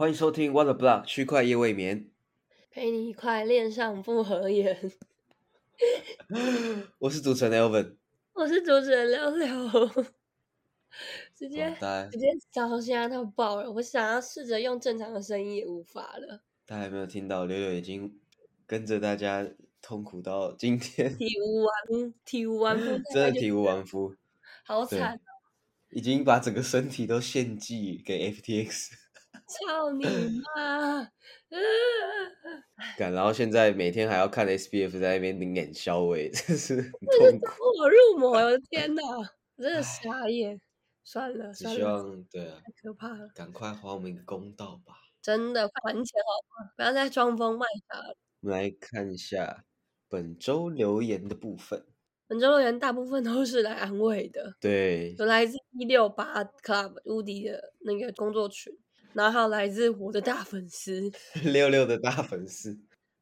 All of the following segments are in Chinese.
欢迎收听 What the Block 区块夜未眠，陪你一块恋上不合眼。我是主持人 Elvin。我是主持人六六，直接直接烧香到爆了。我想要试着用正常的声音也无法了，大家有没有听到？六六已经跟着大家痛苦到今天，体无完 体无完肤，真的体无完肤，好惨哦！已经把整个身体都献祭给 FTX。操你妈！干，然后现在每天还要看 SBF 在那边领眼消味，真是很痛苦。我入魔，我的天 哪，我真的傻眼。算了只希望对啊，太可怕了，赶快还我们一个公道吧。真的快还钱好吗？不要再装疯卖傻了。我们来看一下本周留言的部分。本周留言大部分都是来安慰的，对，有来自一六八 Club 无敌的那个工作群，然后来自我的大粉丝，六六的大粉丝，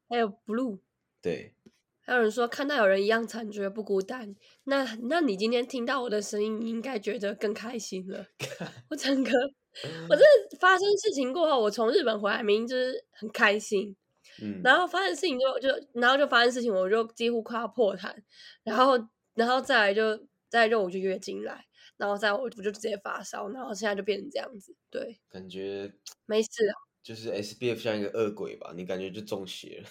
还有 Blue，对，还有人说看到有人一样惨，觉得不孤单。那那你今天听到我的声音，你应该觉得更开心了。我整个，我真的发生事情过后，我从日本回来，明明就是很开心，嗯，然后发生事情就就然后就发生事情，我就几乎快要破产，然后然后再来就再来就我就月经来，然后再我我就直接发烧，然后现在就变成这样子，对，感觉 没事啊，就是 SBF 像一个恶鬼吧，你感觉就中邪了，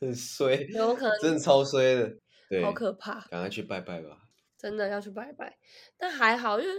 很 衰，有可能真的超衰的，对，好可怕，赶快去拜拜吧。真的要去拜拜，但还好，因为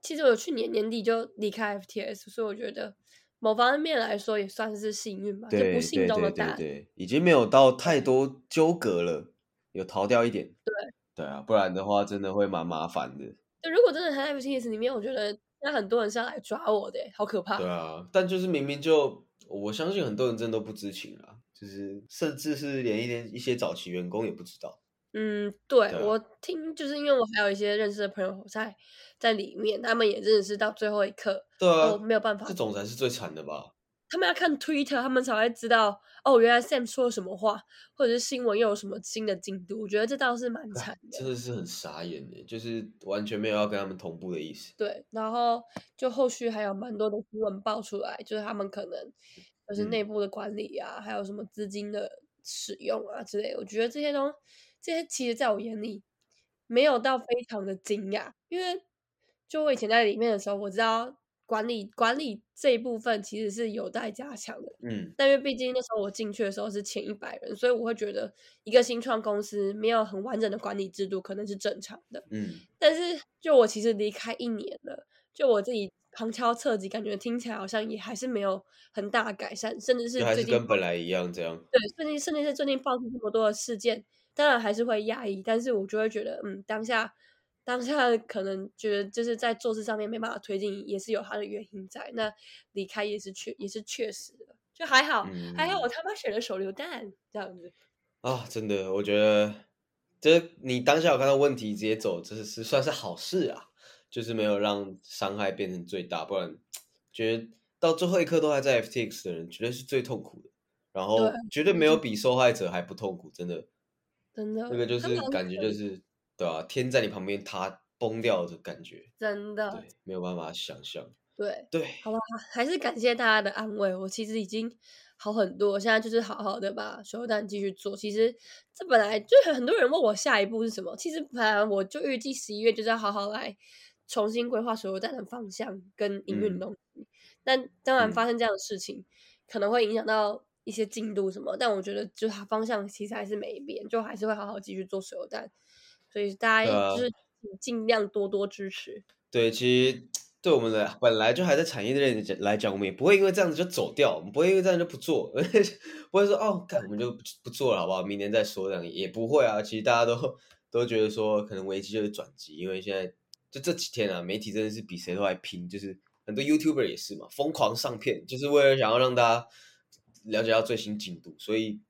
其实我去年年底就离开 FTS，所以我觉得某方面来说也算是幸运吧，就不幸中的大对对，已经没有到太多纠葛了，有逃掉一点。对对啊，不然的话真的会蛮麻烦的。就如果真的还在 FTS 里面，我觉得那很多人是要来抓我的欸，好可怕。对啊，但就是明明就我相信很多人真的都不知情啊，就是甚至是连一点一些早期员工也不知道。嗯，对对啊我听，就是因为我还有一些认识的朋友在在里面，他们也真的是到最后一刻对啊，都没有办法这种才是最惨的吧？他们要看 Twitter，他们才会知道哦，原来 Sam 说了什么话，或者是新闻又有什么新的进度。我觉得这倒是蛮惨的。真的是很傻眼的，就是完全没有要跟他们同步的意思。对，然后就后续还有蛮多的新闻爆出来，就是他们可能就是嗯内部的管理啊，还有什么资金的使用啊之类的。我觉得这些东这些其实在我眼里没有到非常的惊讶，因为就我以前在里面的时候，我知道管理管理这一部分其实是有待加强的。嗯，但因为毕竟那时候我进去的时候是前一百人，所以我会觉得一个新创公司没有很完整的管理制度可能是正常的。嗯，但是就我其实离开一年了，就我自己旁敲侧击，感觉听起来好像也还是没有很大的改善，甚至是就还是最近跟本来一样这样。对，最近甚至是最近爆出这么多的事件，当然还是会压抑，但是我就会觉得，嗯，当下当下可能觉得就是在做事上面没办法推进，也是有他的原因在。那离开也是确也是确实的，就还好，还好我他妈选了手榴弹这样子。啊，真的，我觉得这你当下有看到问题直接走，这是算是好事啊，就是没有让伤害变成最大，不然觉得到最后一刻都还在 FTX 的人，绝对是最痛苦的。然后绝对没有比受害者还不痛苦，真的，真的，那个就是感觉就是对啊，天在你旁边塌崩掉的感觉，真的对，没有办法想象。对。对，好吧，还是感谢大家的安慰。我其实已经好很多，现在就是好好的把手榴弹继续做。其实这本来就很很多人问我下一步是什么，其实本来我就预计十一月就是要好好来重新规划手榴弹的方向跟营运嗯东西。但当然嗯发生这样的事情，可能会影响到一些进度什么，但我觉得就是它方向其实还是没变，就还是会好好继续做手榴弹。所以大家就是尽量多多支持。对，其实对我们的本来就还在产业链来来讲，我们也不会因为这样子就走掉，我们不会因为这样就不做，不会说哦，干我们就不不做了，好不好？明年再说，这样也不会啊。其实大家都都觉得说，可能危机就是转机，因为现在就这几天啊，媒体真的是比谁都还拼，就是很多 YouTuber 也是嘛，疯狂上片，就是为了想要让大家了解到最新进度。所以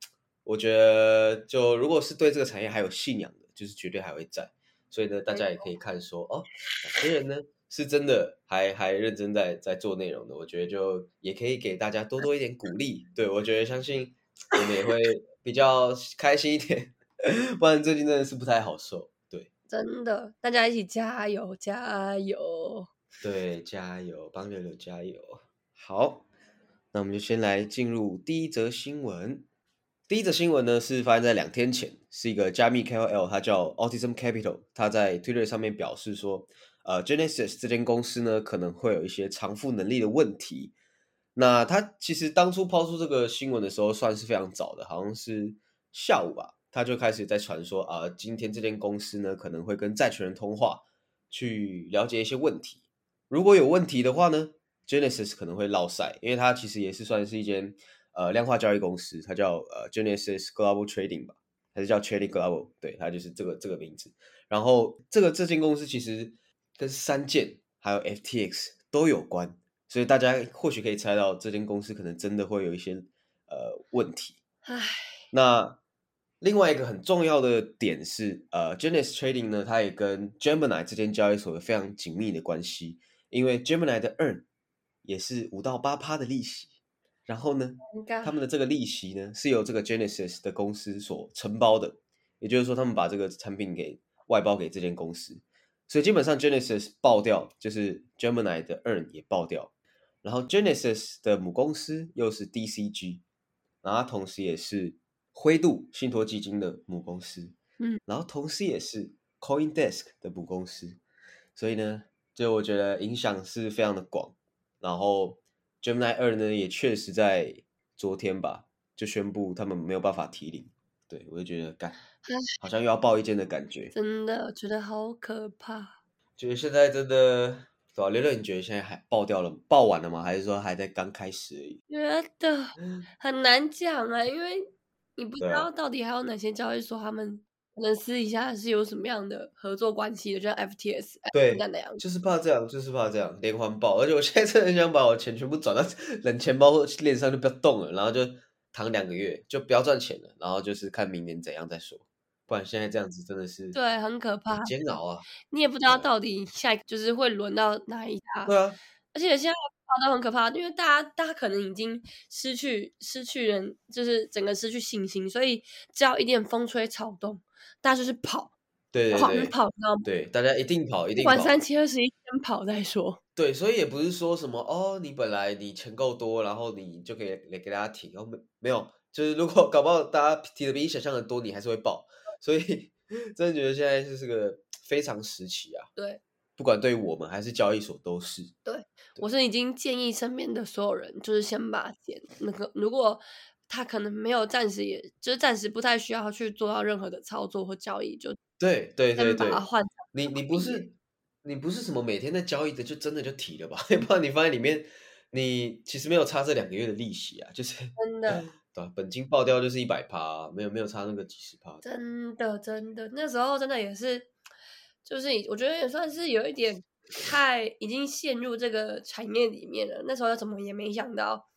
我觉得，就如果是对这个产业还有信仰的，就是绝对还会在。所以呢，大家也可以看说，哦，哪些人呢是真的还还认真在在做内容的，我觉得就也可以给大家多多一点鼓励。对我觉得相信我们也会比较开心一点，不然最近真的是不太好受。对真的，大家一起加油加油！对，加油，帮六六加油。好，那我们就先来进入第一则新闻。第一则新闻呢是发生在两天前，是一个加密 KOL，他叫 Autism Capital，他在 Twitter 上面表示说，呃，Genesis 这间公司呢可能会有一些偿付能力的问题。那他其实当初抛出这个新闻的时候，算是非常早的，好像是下午吧，他就开始在传说啊，今天这间公司呢可能会跟债权人通话，去了解一些问题。如果有问题的话呢，Genesis 可能会落赛，因为它其实也是算是一间呃量化交易公司，它叫呃 Genesis Global Trading 吧，还是叫 Trading Global？对，它就是这个这个名字。然后这个这间公司其实跟三件还有 FTX 都有关。所以大家或许可以猜到，这间公司可能真的会有一些呃问题。唉，那另外一个很重要的点是，呃，Genesis Trading 呢，它也跟 Gemini 这间交易所有非常紧密的关系，因为 Gemini 的 Earn 也是五到八趴的利息。然后呢，他们的这个利息呢，是由这个 Genesis 的公司所承包的，也就是说，他们把这个产品给外包给这间公司，所以基本上 Genesis 爆掉，就是 Gemini 的 Earn 也爆掉。然后 Genesis 的母公司又是 DCG，然后同时也是灰度信托基金的母公司，嗯，然后同时也是 CoinDesk 的母公司，所以呢，就我觉得影响是非常的广。然后 Gemini 二呢，也确实在昨天吧，就宣布他们没有办法提领，对我就觉得干，好像又要爆一间的感觉，真的觉得好可怕，觉得现在真的。对吧？刘乐，你觉得现在还爆掉了、爆完了吗？还是说还在刚开始而已？觉得很难讲啊，因为你不知道到底还有哪些交易所，他们可能私底下是有什么样的合作关系的，就像 FTS 对那样，就是怕这样，就是怕这样连环爆。而且我现在真的很想把我钱全部转到冷钱包或链上，就不要动了，然后就躺两个月，就不要赚钱了，然后就是看明年怎样再说。不然现在这样子真的是对，很可怕，煎熬啊！你也不知道到底下一个就是会轮到哪一家。对啊，而且现在跑到很可怕，因为大家大家可能已经失去失去人，就是整个失去信心，所以只要一点风吹草动，大家就是跑，对狂跑，知道吗？对，大家一定跑，一定玩三七二十一，先跑再说。对，所以也不是说什么哦，你本来你钱够多，然后你就可以来给大家提，然后没没有，就是如果 搞不好大家提的比你想象的多，你还是会爆。所以真的觉得现在就是个非常时期啊！对，不管对于我们还是交易所都是。对，我是已经建议身边的所有人，就是先把钱那个，如果他可能没有暂时，也就是暂时不太需要去做到任何的操作或交易，就对对对对，把它换。你你不是你不是什么每天在交易的，就真的就提了吧？不然你放在里面，你其实没有差这两个月的利息啊，就是真 的。对本金爆掉就是一百趴，没有没有差那个几十趴。真的真的，那时候真的也是，就是我觉得也算是有一点太已经陷入这个产业里面了。那时候怎么也没想到，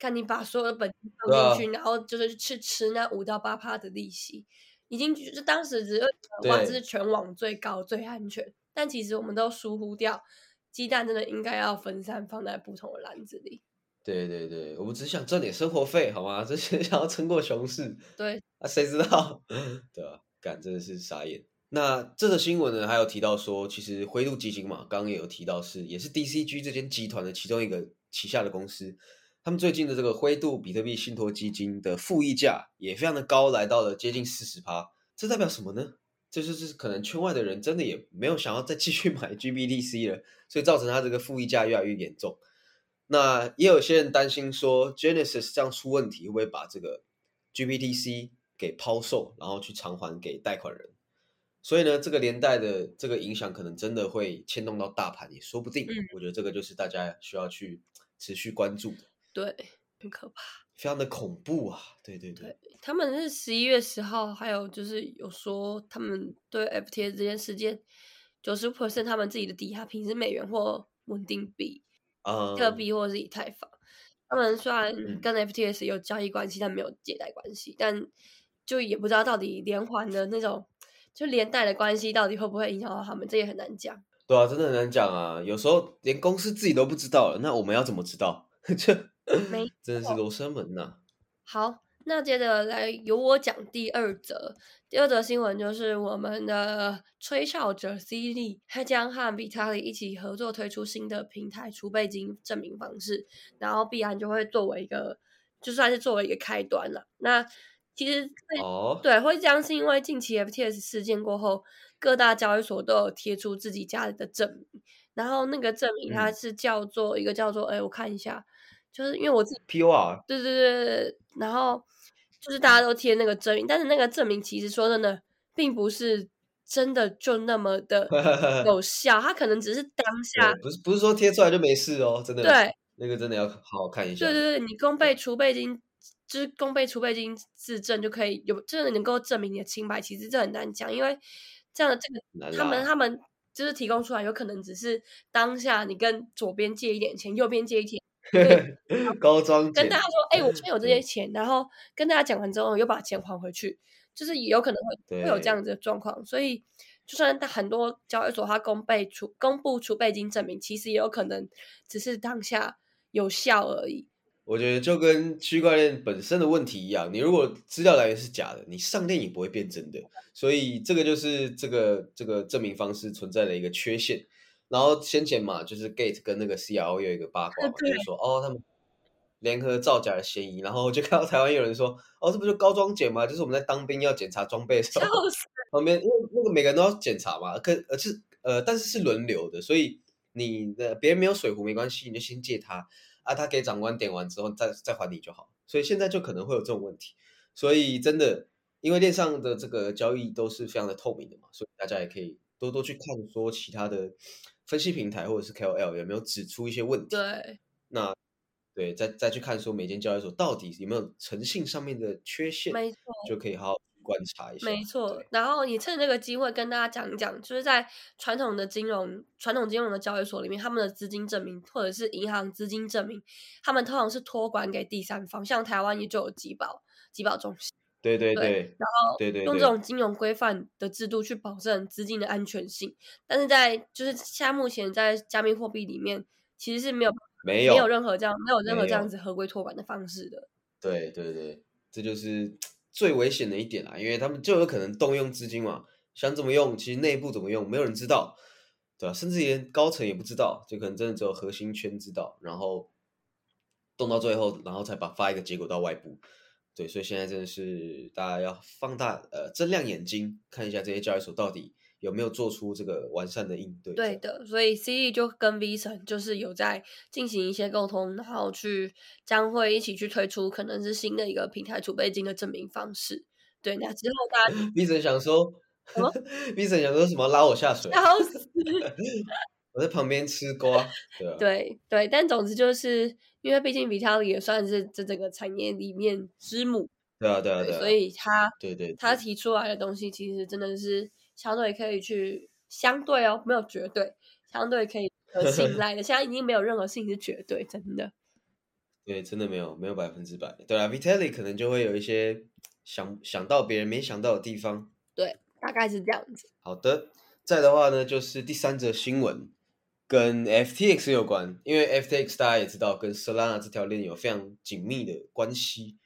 看你把所有的本金放进去，然后就是去吃那五到八趴的利息，已经就当时只哇这是全网最高最安全，但其实我们都疏忽掉，鸡蛋真的应该要分散放在不同的篮子里。对对对，我们只想赚点生活费，好吗？这些想要撑过熊市，对啊，谁知道？对啊？干真的是傻眼。那这个新闻呢，还有提到说，其实灰度基金嘛，刚刚也有提到是，也是 DCG 这间集团的其中一个旗下的公司。他们最近的这个灰度比特币信托基金的负溢价也非常的高，来到了接近四十趴。这代表什么呢？这就是可能圈外的人真的也没有想要再继续买 GBTC 了，所以造成它这个负溢价越来越严重。那也有些人担心说，Genesis 这样出问题，会不会把这个 GBTC 给抛售，然后去偿还给贷款人？所以呢，这个连带的这个影响，可能真的会牵动到大盘，也说不定。我觉得这个就是大家需要去持续关注的。对，很可怕，非常的恐怖啊！对对对，他们是十一月十号，还有就是有说，他们对 FTS 这件事件，九十 percent 他们自己的抵押品是美元或稳定币。特币或者是以太坊，他们虽然跟 FTS 有交易关系，但没有借贷关系，但就也不知道到底连环的那种就连带的关系到底会不会影响到他们，这也很难讲。对啊，真的很难讲啊！有时候连公司自己都不知道了，那我们要怎么知道？这 真的是罗生门呐。好，那接着来由我讲第二则，第二则新闻就是我们的吹哨者 C D，他将和比特币一起合作推出新的平台储备金证明方式，然后必然就会作为一个，就算是作为一个开端了。那其实哦，对，会这样是因为近期 FTS 事件过后，各大交易所都有贴出自己家里的证明，然后那个证明它嗯是叫做一个叫做，哎，我看一下，就是因为我自己 P O R 对对对对对，然后就是大家都贴那个证明，但是那个证明其实说真的，并不是真的就那么的 有效，它可能只是当下，不是不是说贴出来就没事哦，真的，对那个真的要好好看一下。对对对，你公备储备金就是公备储备金自证就可以有，真的能够证明你的清白，其实这很难讲，因为这样的这个他们他们就是提供出来，有可能只是当下你跟左边借一点钱，右边借一点。对 高装跟大家说，哎、我现在有这些钱，然后跟大家讲完之后，又把钱还回去，就是也有可能会会有这样子的状况。所以，就算他很多交易所它公备储公布储备金证明，其实也有可能只是当下有效而已。我觉得就跟区块链本身的问题一样，你如果资料来源是假的，你上链也不会变真的。所以这个就是这个这个证明方式存在的一个缺陷。然后先前嘛，就是 Gate 跟那个 CRO 有一个八卦嘛，就是说哦他们联合造假的嫌疑，然后就看到台湾有人说哦这不就高装检吗？就是我们在当兵要检查装备的时笑候，死！旁边因为那个每个人都要检查嘛，可而是呃，但是是轮流的，所以你的别人没有水壶没关系，你就先借他啊，他给长官点完之后再再还你就好。所以现在就可能会有这种问题，所以真的因为链上的这个交易都是非常的透明的嘛，所以大家也可以多多去看说其他的分析平台或者是 KOL 有没有指出一些问题。对，那对，再再去看说每间交易所到底有没有诚信上面的缺陷，没错。就可以好好观察一下。没错，然后你趁这个机会跟大家讲一讲，就是在传统的金融、传统金融的交易所里面，他们的资金证明或者是银行资金证明，他们通常是托管给第三方，像台湾也就有集保、集保中心，对对对对，然后对对用对这种金融规范的制度去保证资金的安全性。但是在就是现在目前在加密货币里面，其实是没有没有没有任何这样没有任何这样子合规托管的方式的。对对对，这就是最危险的一点啦，因为他们就有可能动用资金嘛，想怎么用，其实内部怎么用，没有人知道，对吧、甚至连高层也不知道，就可能真的只有核心圈知道，然后动到最后，然后才把发一个结果到外部。对，所以现在真的是大家要放大呃睁亮眼睛，看一下这些交易所到底有没有做出这个完善的应对。对的，所以 C E 就跟 V 神就是有在进行一些沟通，然后去将会一起去推出可能是新的一个平台储备金的证明方式。对，那之后大家 V 神想说什么，V 神想说什么拉我下水，笑死。我在旁边吃瓜，对啊，对对，但总之就是因为毕竟 Vitaly 也算是这整个产业里面之母，对啊，对啊，对，啊，所以他对对，他提出来的东西其实真的是相对可以去相对哦，没有绝对，相对可以 可信赖的。现在已经没有任何事情是绝对，真的。对，真的没有没有百分之百。对啊，Vitaly 可能就会有一些想想到别人没想到的地方。对，大概是这样子。好的，再的话呢，就是第三则新闻跟 FTX 有关，因为 FTX 大家也知道跟 Solana 这条链有非常紧密的关系。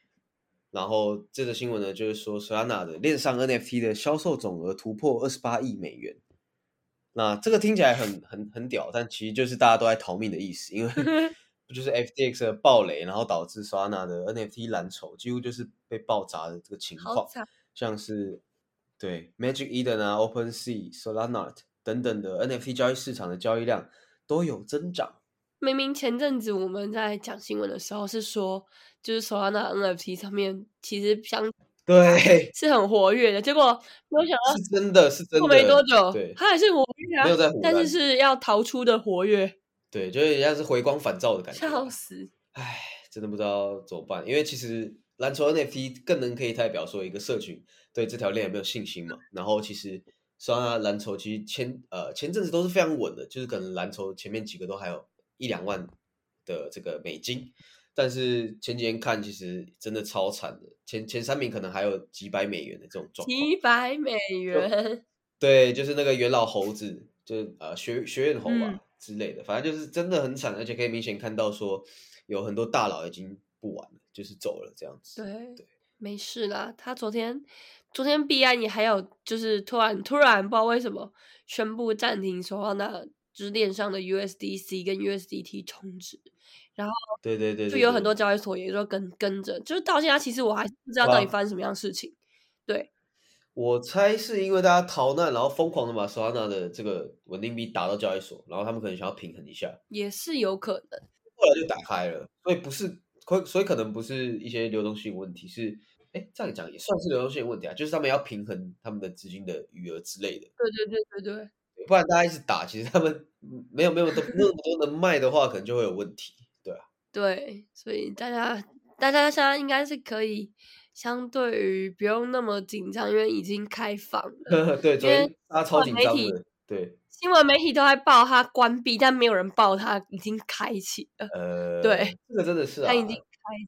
然后这则新闻呢，就是说 Solana 的链上 NFT 的销售总额突破二十八亿美元。那这个听起来很很很屌，但其实就是大家都在逃命的意思，因为 不就是 FTX 的暴雷，然后导致 Solana 的 NFT 蓝筹几乎就是被爆炸的这个情况。像是对 Magic Eden 啊、OpenSea、Solana 等等的 NFT 交易市场的交易量都有增长。明明前阵子我们在讲新闻的时候是说，就是 Solana NFT 上面其实相对，是很活跃的，结果没有想到是真的是真的。过没多久，对它还是活跃啊，没有在但是是要逃出的活跃，对，就有点像是回光返照的感觉。笑死。唉，真的不知道怎么办，因为其实蓝筹 NFT 更能可以代表说一个社群对这条链有没有信心嘛。然后其实 Solana 蓝筹其实前呃前阵子都是非常稳的，就是可能蓝筹前面几个都还有一两万的这个美金，但是前几天看其实真的超惨的，前前三名可能还有几百美元的这种状况。几百美元，对，就是那个元老猴子，就是呃学学院猴吧、嗯之类的，反正就是真的很惨，而且可以明显看到说有很多大佬已经不玩了，就是走了这样子。对对，没事啦，他昨天昨天币安也还有就是突然突然不知道为什么宣布暂停手上的就是链上的 USDC 跟 USDT 充值，然后对对对，就有很多交易所也就跟跟着，就是到现在其实我还不知道到底发生什么样的事情。对，我猜是因为大家逃难，然后疯狂的把 Solana 的这个稳定币打到交易所，然后他们可能想要平衡一下，也是有可能。后来就打开了，所以不是，可所以可能不是一些流动性问题，是。哎，这样讲也算是流动性问题啊，就是他们要平衡他们的资金的余额之类的。对对对对对，不然大家一直打，其实他们没有没有都那么多能卖的话，可能就会有问题。对啊。对，所以大家大家现在应该是可以相对于不用那么紧张，因为已经开放了。对，因为大家超紧张的。对。新闻媒体都在报它关闭，但没有人报它已经开启了。呃，对，这个真的是啊。它已经。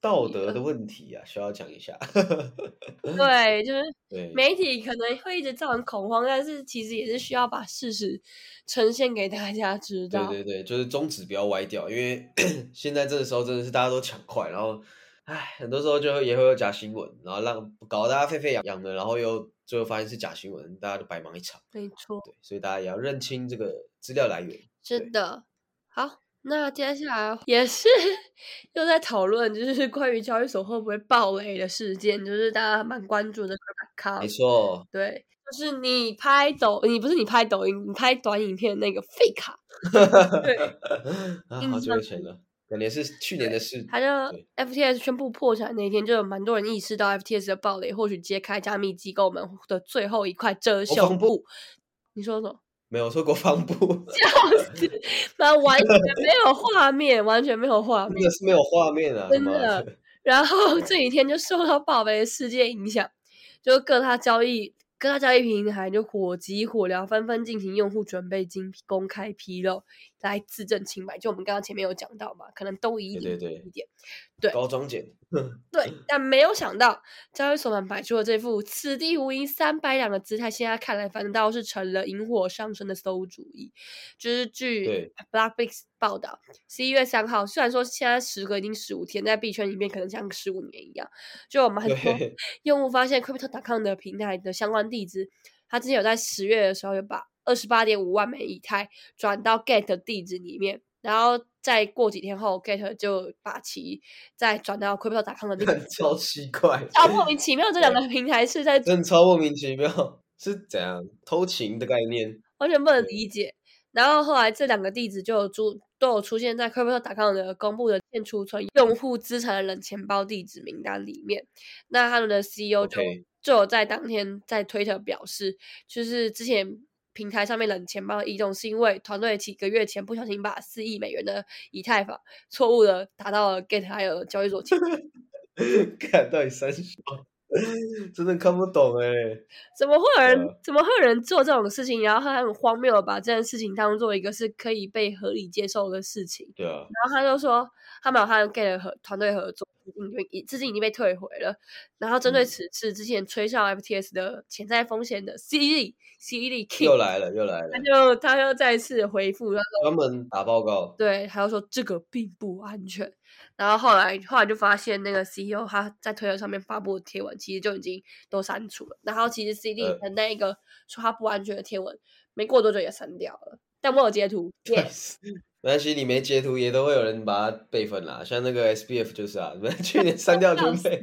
道德的问题啊，需要讲一下。对，就是媒体可能会一直造成恐慌，但是其实也是需要把事实呈现给大家知道。对对对，就是宗旨不要歪掉，因为 现在这个时候真的是大家都抢快，然后唉，很多时候就也会有假新闻，然后让搞得大家沸沸扬扬的，然后又最后发现是假新闻，大家都白忙一场。没错，对，所以大家也要认清这个资料来源。是的，好。那接下来也是又在讨论，就是 关于交易所会不会爆雷的事件，就是大家蛮关注的。没错，对，就是你拍抖，你不是你拍抖音，你拍短影片那个废卡，对，好久以前了，感觉是去年的事。他就 FTS 宣布破产那一天，就有蛮多人意识到 FTS 的暴雷或许揭开加密机构们的最后一块遮羞布。你说什么？没有说国防部，笑死！那完全没有画面，完全没有画面，真的是没有画面啊！真的。然后这几天就受到宝贝世界影响，就各大交易、各大交易平台就火急火燎，纷纷进行用户准备金公开披露。来自证清白，就我们刚刚前面有讲到嘛，可能都一点一点，对高装简，对，但没有想到交易所们摆出了这副此地无银三百两的姿态，现在看来反倒是成了引火上身的馊主意。就是据 Blackbix 报道，十一月三号，虽然说现在时隔已经十五天，在币圈里面可能像十五年一样，就我们很多 用户发现 Crypto.com 的平台的相关地址，他之前有在十月的时候有把。二十八点五万枚以太转到 Get 地址里面，然后再过几天后，Get 就把其再转到 Crypto.com 的地址。超奇怪，超莫名其妙，这两个平台是在真的超莫名其妙，是怎样偷情的概念？完全不能理解。然后后来这两个地址就有出都有出现在 Crypto.com 的公布的现储存用户资产的冷钱包地址名单里面。那他们的 CEO 就就有在当天在推特表示，就是之前。平台上面冷钱包的移动，是因为团队几个月前不小心把四亿美元的以太坊错误的打到了 Get 还有交易所前。看到底三小，真的看不懂哎！怎么会有人怎么会有人做这种事情？然后他很荒谬的把这件事情当做一个是可以被合理接受的事情。对啊。然后他就说，他们有他 Get 和团队合作。已资金已经被退回了，然后针对此次之前吹上 FTS 的潜在风险的 C D C D King 又来了又来了，他就他又再次回复，专门打报告，对，他又说这个并不安全。然后后来后来就发现那个 CEO 他在推特上面发布的贴文其实就已经都删除了，然后其实 C D 的那一个说他不安全的贴文没过多久也删掉了，但我有截图，yes。没关系，你没截图也都会有人把它备份啦。像那个 S B F 就是啊，去年删掉就 被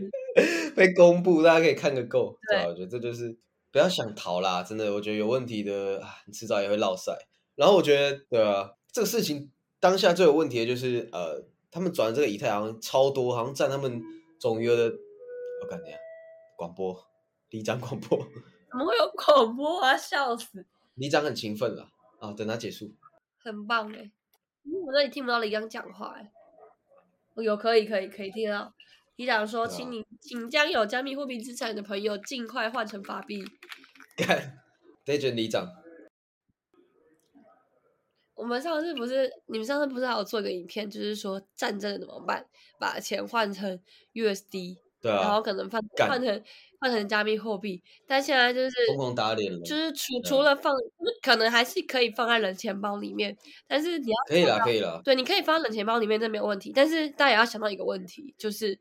被公布，大家可以看个够。对，我觉得这就是不要想逃啦，真的，我觉得有问题的，你迟早也会落赛。然后我觉得，对啊，这个事情当下最有问题的就是呃，他们转这个以太好像超多，好像占他们总约的。我看一下广播，李长广播，怎么会有广播啊？笑死！李长很勤奋了啊，等他结束，很棒哎。我这里听不到李长讲话哎，有可以可以可以听到。李长说，请你请将有加密货币资产的朋友尽快换成法币。干，得准李长。我们上次不是你们上次不是还有做一个影片，就是说战争怎么办，把钱换成 USD。对啊，然后可能换换成换成加密货币，但现在就是疯狂打脸了，就是除除了放，可能还是可以放在冷钱包里面，但是你要可以了，可以了，对，你可以放在冷钱包里面，这没有问题。但是大家也要想到一个问题，就是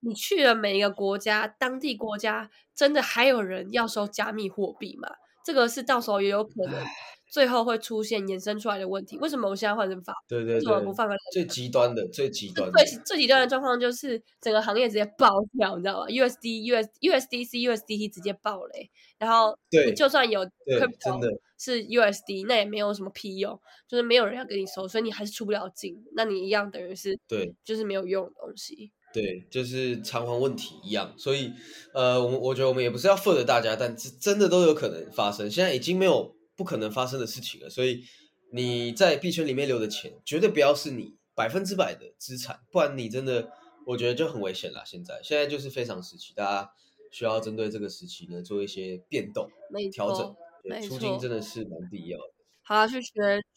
你去了每一个国家，当地国家真的还有人要收加密货币吗？这个是到时候也有可能最后会出现衍生出来的问题。为什么我现在换成法？对对为什么对不放个最极端的最极端的最最极端的状况就是整个行业直接爆掉，你知道吗？USD、US、USDC、USDT 直接爆雷，然后对你就算有对 crypto 真的是 USD，那也没有什么屁用，就是没有人要给你收，所以你还是出不了境，那你一样等于是对就是没有用的东西。对，就是偿还问题一样，所以呃，我们我觉得我们也不是要 f 着大家，但是真的都有可能发生。现在已经没有不可能发生的事情了，所以你在币圈里面留的钱，绝对不要是你百分之百的资产，不然你真的我觉得就很危险了。现在现在就是非常时期，大家需要针对这个时期呢做一些变动调整，，对，没出金真的是蛮必要的。好啊，去学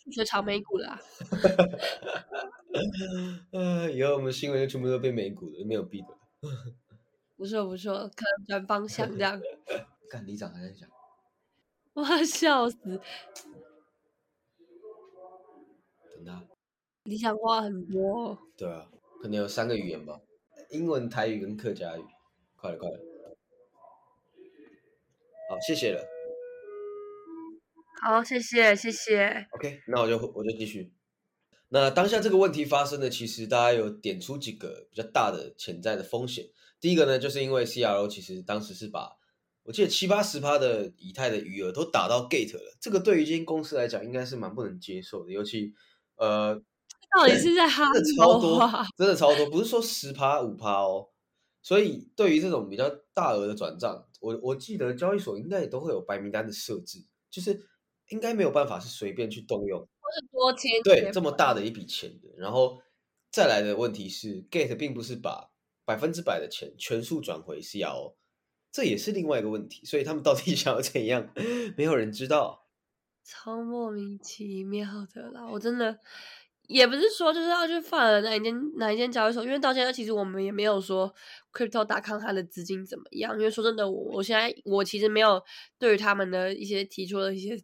去学炒美股啦。呃，以后我们新闻就全部都被美股的，没有币的。不错不错，可能转方向这样，看你长还在讲，哇，笑死！等他。理想化很多哦，对啊，可能有三个语言吧，英文、台语跟客家语。快了，快了。好，谢谢了。好，谢谢谢谢。OK，那我就我就继续。那当下这个问题发生呢，其实大家有点出几个比较大的潜在的风险。第一个呢，就是因为 CRO 其实当时是把我记得七八十趴的以太的余额都打到 Gate 了，这个对于一间公司来讲应该是蛮不能接受的，尤其呃到底是在哈真的超多啊？，真的超多，不是说十趴五趴哦。所以对于这种比较大额的转账，我我记得交易所应该也都会有白名单的设置，就是应该没有办法是随便去动用。或是多签对这么大的一笔钱的，然后再来的问题是，Gate 并不是把百分之百的钱全数转回 CRO，这也是另外一个问题。所以他们到底 想要怎样，没有人知道。超莫名其妙的啦！我真的也不是说就是要去犯了哪一间哪一间交易所，因为到现在其实我们也没有说 crypto 打康它的资金怎么样。因为说真的，我我现在我其实没有对于他们的一些提出的一些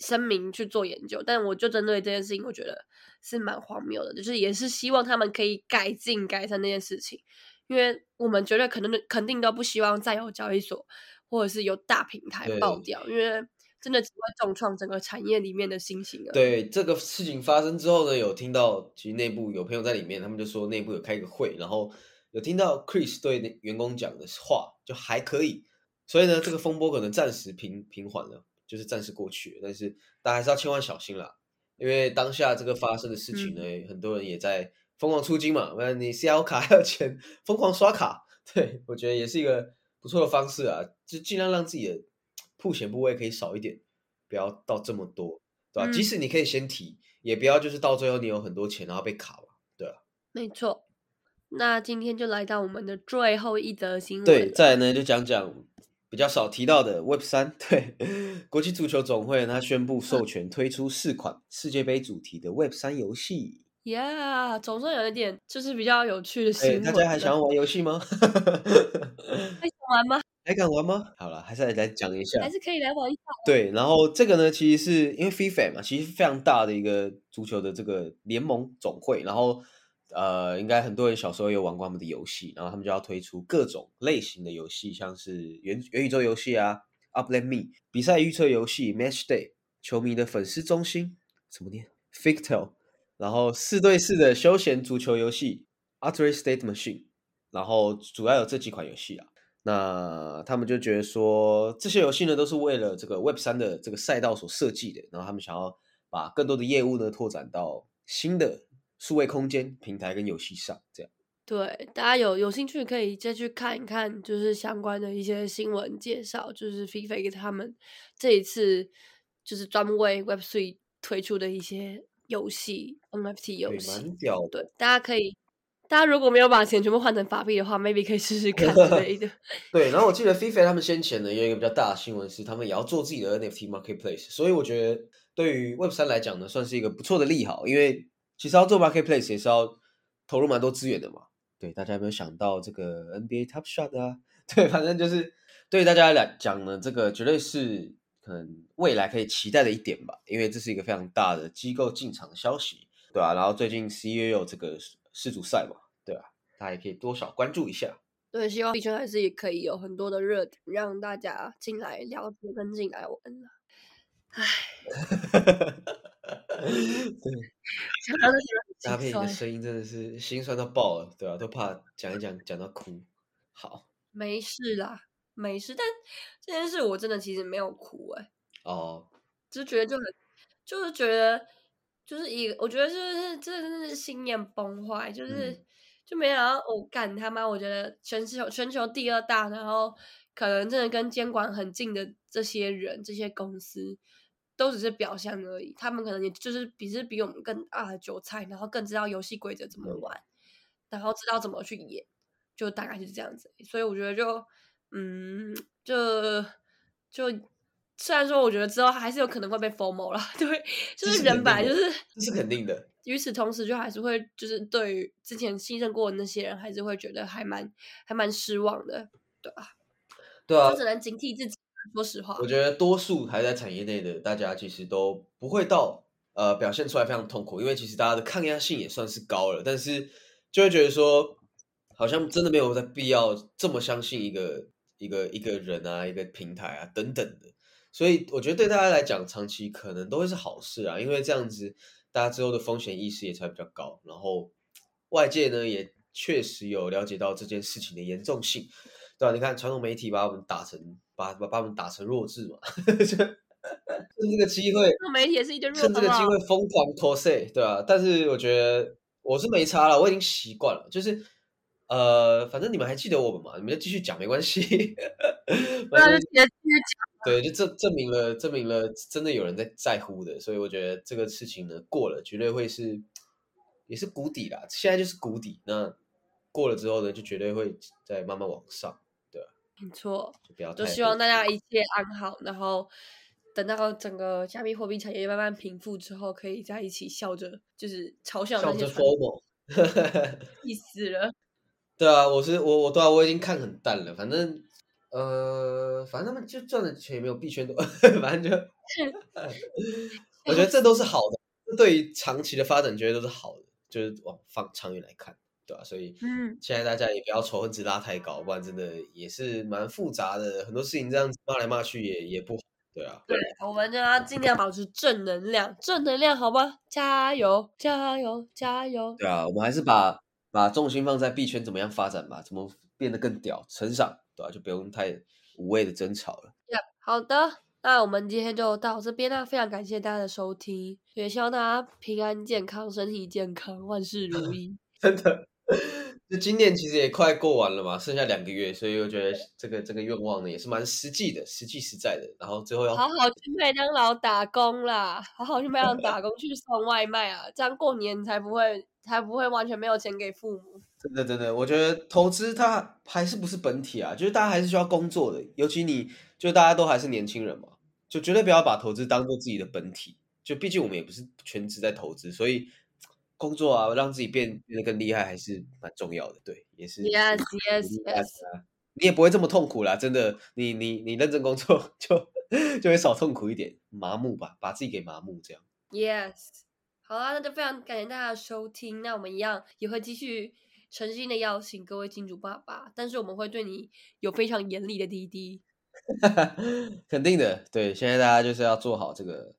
声明去做研究，但我就针对这件事情，我觉得是蛮荒谬的，就是也是希望他们可以改进改善那件事情，因为我们绝对可能肯定都不希望再有交易所或者是有大平台爆掉，因为真的只会重创整个产业里面的新型而已。对这个事情发生之后呢，有听到其实内部有朋友在里面，他们就说内部有开一个会，然后有听到 Chris 对那员工讲的话，就还可以，所以呢，这个风波可能暂时平平缓了，就是暂时过去了，但是大家还是要千万小心啦，因为当下这个发生的事情呢，很多人也在疯狂出金嘛，不然你 CL 卡还有钱，疯狂刷卡，对我觉得也是一个不错的方式啊，就尽量让自己的铺钱部位可以少一点，不要到这么多，对吧、嗯即使你可以先提，也不要就是到最后你有很多钱然后被卡了，对啊。没错。那今天就来到我们的最后一则新闻对，再来呢就讲讲比较少提到的 Web 三。对，国际足球总会呢它宣布授权推出四款世界杯主题的 Web 三游戏。，Yeah，总算有一点就是比较有趣的新哎，闻了。大家还想要玩游戏吗？还想玩吗？还敢玩吗？好了，还是来来讲一下还。是可以来玩一下。对，然后这个呢，其实是因为 FIFA 嘛，其实非常大的一个足球的这个联盟总会，然后呃，应该很多人小时候有玩过他们的游戏，然后他们就要推出各种类型的游戏，像是元元宇宙游戏啊，Upland Me 比赛预测游戏，Match Day 球迷的粉丝中心怎么念 f i c t e l 然后四对四的休闲足球游戏 Artery State Machine，然后主要有这几款游戏啊。那他们就觉得说，这些游戏呢都是为了这个 Web 三的这个赛道所设计的，然后他们想要把更多的业务呢拓展到新的数位空间、平台跟游戏上，这样。对，大家有有兴趣可以再去看一看，就是相关的一些新闻介绍，就是 FIFA 给他们这一次就是专门为 Web Three 推出的一些游戏 NFT 游，戏。蛮屌的。对，大家可以，大家如果没有把钱全部换成法币的话，maybe 可以试试看之类的。对，然后我记得 FIFA 他们先前呢有一个比较大的新闻是，他们也要做自己的 NFT marketplace，所以我觉得对于 Web 三来讲呢，算是一个不错的利好，因为其实要做 marketplace 也是要投入蛮多资源的嘛。对，大家有没有想到这个 NBA Top Shot 啊？对，反正就是对大家来讲呢，这个绝对是可能未来可以期待的一点吧，因为这是一个非常大的机构进场的消息，对吧、然后最近十一月有这个世足赛嘛，对吧、大家也可以多少关注一下。对，希望币圈还是也可以有很多的热点，让大家进来了解跟进来玩了。唉，对，想到就觉得很 搭配你的。声音真的是心酸到爆了，对啊，都怕讲一讲讲到哭。好没事啦，没事。但这件事我真的其实没有哭哎、哦，就觉得就很，就是觉得就是一，我觉得就是这真的是心念崩坏，就是、嗯就没想到我干他妈，我觉得全球全球第二大，然后可能真的跟监管很近的这些人、这些公司，都只是表象而已。他们可能也就是比是比我们更大的韭菜，然后更知道游戏规则怎么玩，然后知道怎么去演，就大概就是这样子。所以我觉得就嗯，就就虽然说我觉得之后还是有可能会被 FOMO 啦，对，就这是是人本来就是这是肯定的。与此同时，就还是会就是对于之前信任过的那些人，还是会觉得还蛮还蛮失望的，对吧？对啊就，只能警惕自己。说实话我，觉得多数还在产业内的大家其实都不会到呃表现出来非常痛苦，因为其实大家的抗压性也算是高了，但是就会觉得说，好像真的没有在必要这么相信一个一个一个人啊，一个平台啊等等的。所以我觉得对大家来讲，长期可能都会是好事啊，因为这样子大家之后的风险意识也才比较高，然后外界呢也确实有了解到这件事情的严重性，对吧、你看传统媒体把我们打成把把把我们打成弱智嘛，就趁这个机会，那媒体也是一堆弱趁这个机会疯狂脱税，对吧、但是我觉得我是没差了，我已经习惯了，就是呃，反正你们还记得我们嘛，你们就继续讲没关系，不然反正就直接继续讲。对，就证证明了证明了真的有人在在乎的，所以我觉得这个事情呢过了，绝对会是也是谷底啦，现在就是谷底，那过了之后呢，就绝对会再慢慢往上，对没错，就不要就希望大家一切安好，然后等到整个加密货币产业慢慢平复之后，可以在一起笑着，就是嘲笑那些传 FOMO。气死了。对啊，我是我我对啊，我已经看很淡了。反正呃，反正他们就赚的钱也没有币圈多，反正就 我觉得这都是好的，这对于长期的发展绝对都是好的，就是往放长远来看，对吧、所以嗯，现在大家也不要仇恨值拉太高，不然真的也是蛮复杂的，很多事情这样子骂来骂去也也不好，对啊。对，我们就要尽量保持正能量，正能量，好吗？加油，加油，加油！对啊，我们还是把把重心放在币圈怎么样发展吧，怎么变得更屌，成长，对吧、就不用太无谓的争吵了。好的，那我们今天就到这边啦，非常感谢大家的收听，也希望大家平安健康，身体健康，万事如意。真的，就今年其实也快过完了嘛，剩下两个月，所以我觉得这个这个愿望呢也是蛮实际的，实际实在的。然后最后要好好去麦当劳打工啦，好好去麦当劳打工，去送外卖啊，这样过年才不会才不会完全没有钱给父母。真的真的，我觉得投资它还是不是本体啊，就是大家还是需要工作的，尤其你就大家都还是年轻人嘛，就绝对不要把投资当做自己的本体。就毕竟我们也不是全职在投资，所以工作啊，让自己变变得更厉害还是蛮重要的。对，也是 Yes, 鼓 yes, yes. 你也不会这么痛苦啦，真的，你你你认真工作 就就会少痛苦一点，麻木吧，把自己给麻木这样。Yes，好啦，那就非常感谢大家的收听。那我们一样也会继续诚心的邀请各位金主爸爸，但是我们会对你有非常严厉的滴滴。肯定的，对，现在大家就是要做好这个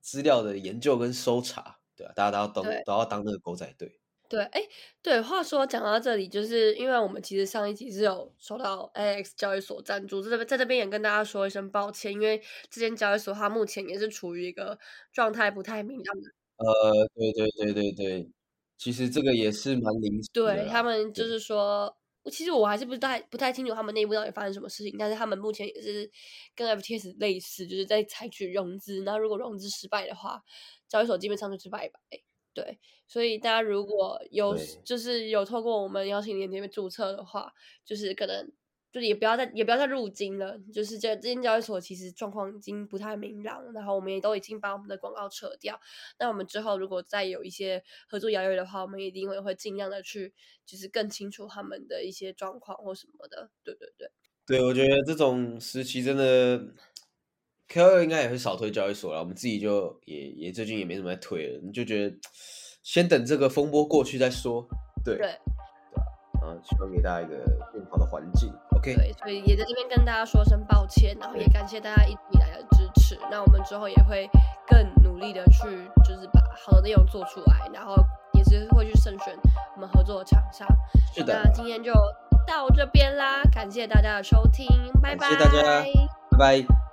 资料的研究跟搜查，对吧、大家都要当都要当那个狗仔队。对，哎，对，话说讲到这里，就是因为我们其实上一集是有收到 AX 交易所赞助，在这边在这边也跟大家说一声抱歉，因为这间交易所它目前也是处于一个状态不太明朗的呃，对对对对对，其实这个也是蛮临时的啦对他们就是说，其实我还是不太不太清楚他们内部到底发生什么事情，但是他们目前也是跟 FTS 类似，就是在采取融资，那如果融资失败的话，交易所基本上就是拜拜。对，所以大家如果有就是有透过我们邀请链接注册的话，就是可能。就是也不要再也不要再入金了，就是这这间交易所其实状况已经不太明朗，然后我们也都已经把我们的广告撤掉，那我们之后如果再有一些合作邀约的话，我们一定会会尽量的去，就是更清楚他们的一些状况或什么的。对对对，对，我觉得这种时期真的，KOL 应该也会少推交易所了。我们自己就也也最近也没什么在推了，你就觉得先等这个风波过去再说。对，对啊，希望给大家一个。OK，对，所以也在这边跟大家说声抱歉，然后也感谢大家一直以来的支持。那我们之后也会更努力的去，就是把好的内容做出来，然后也是会去慎选我们合作的厂商。是的那，今天就到这边啦，感谢大家的收听，拜拜。谢谢大家拜拜。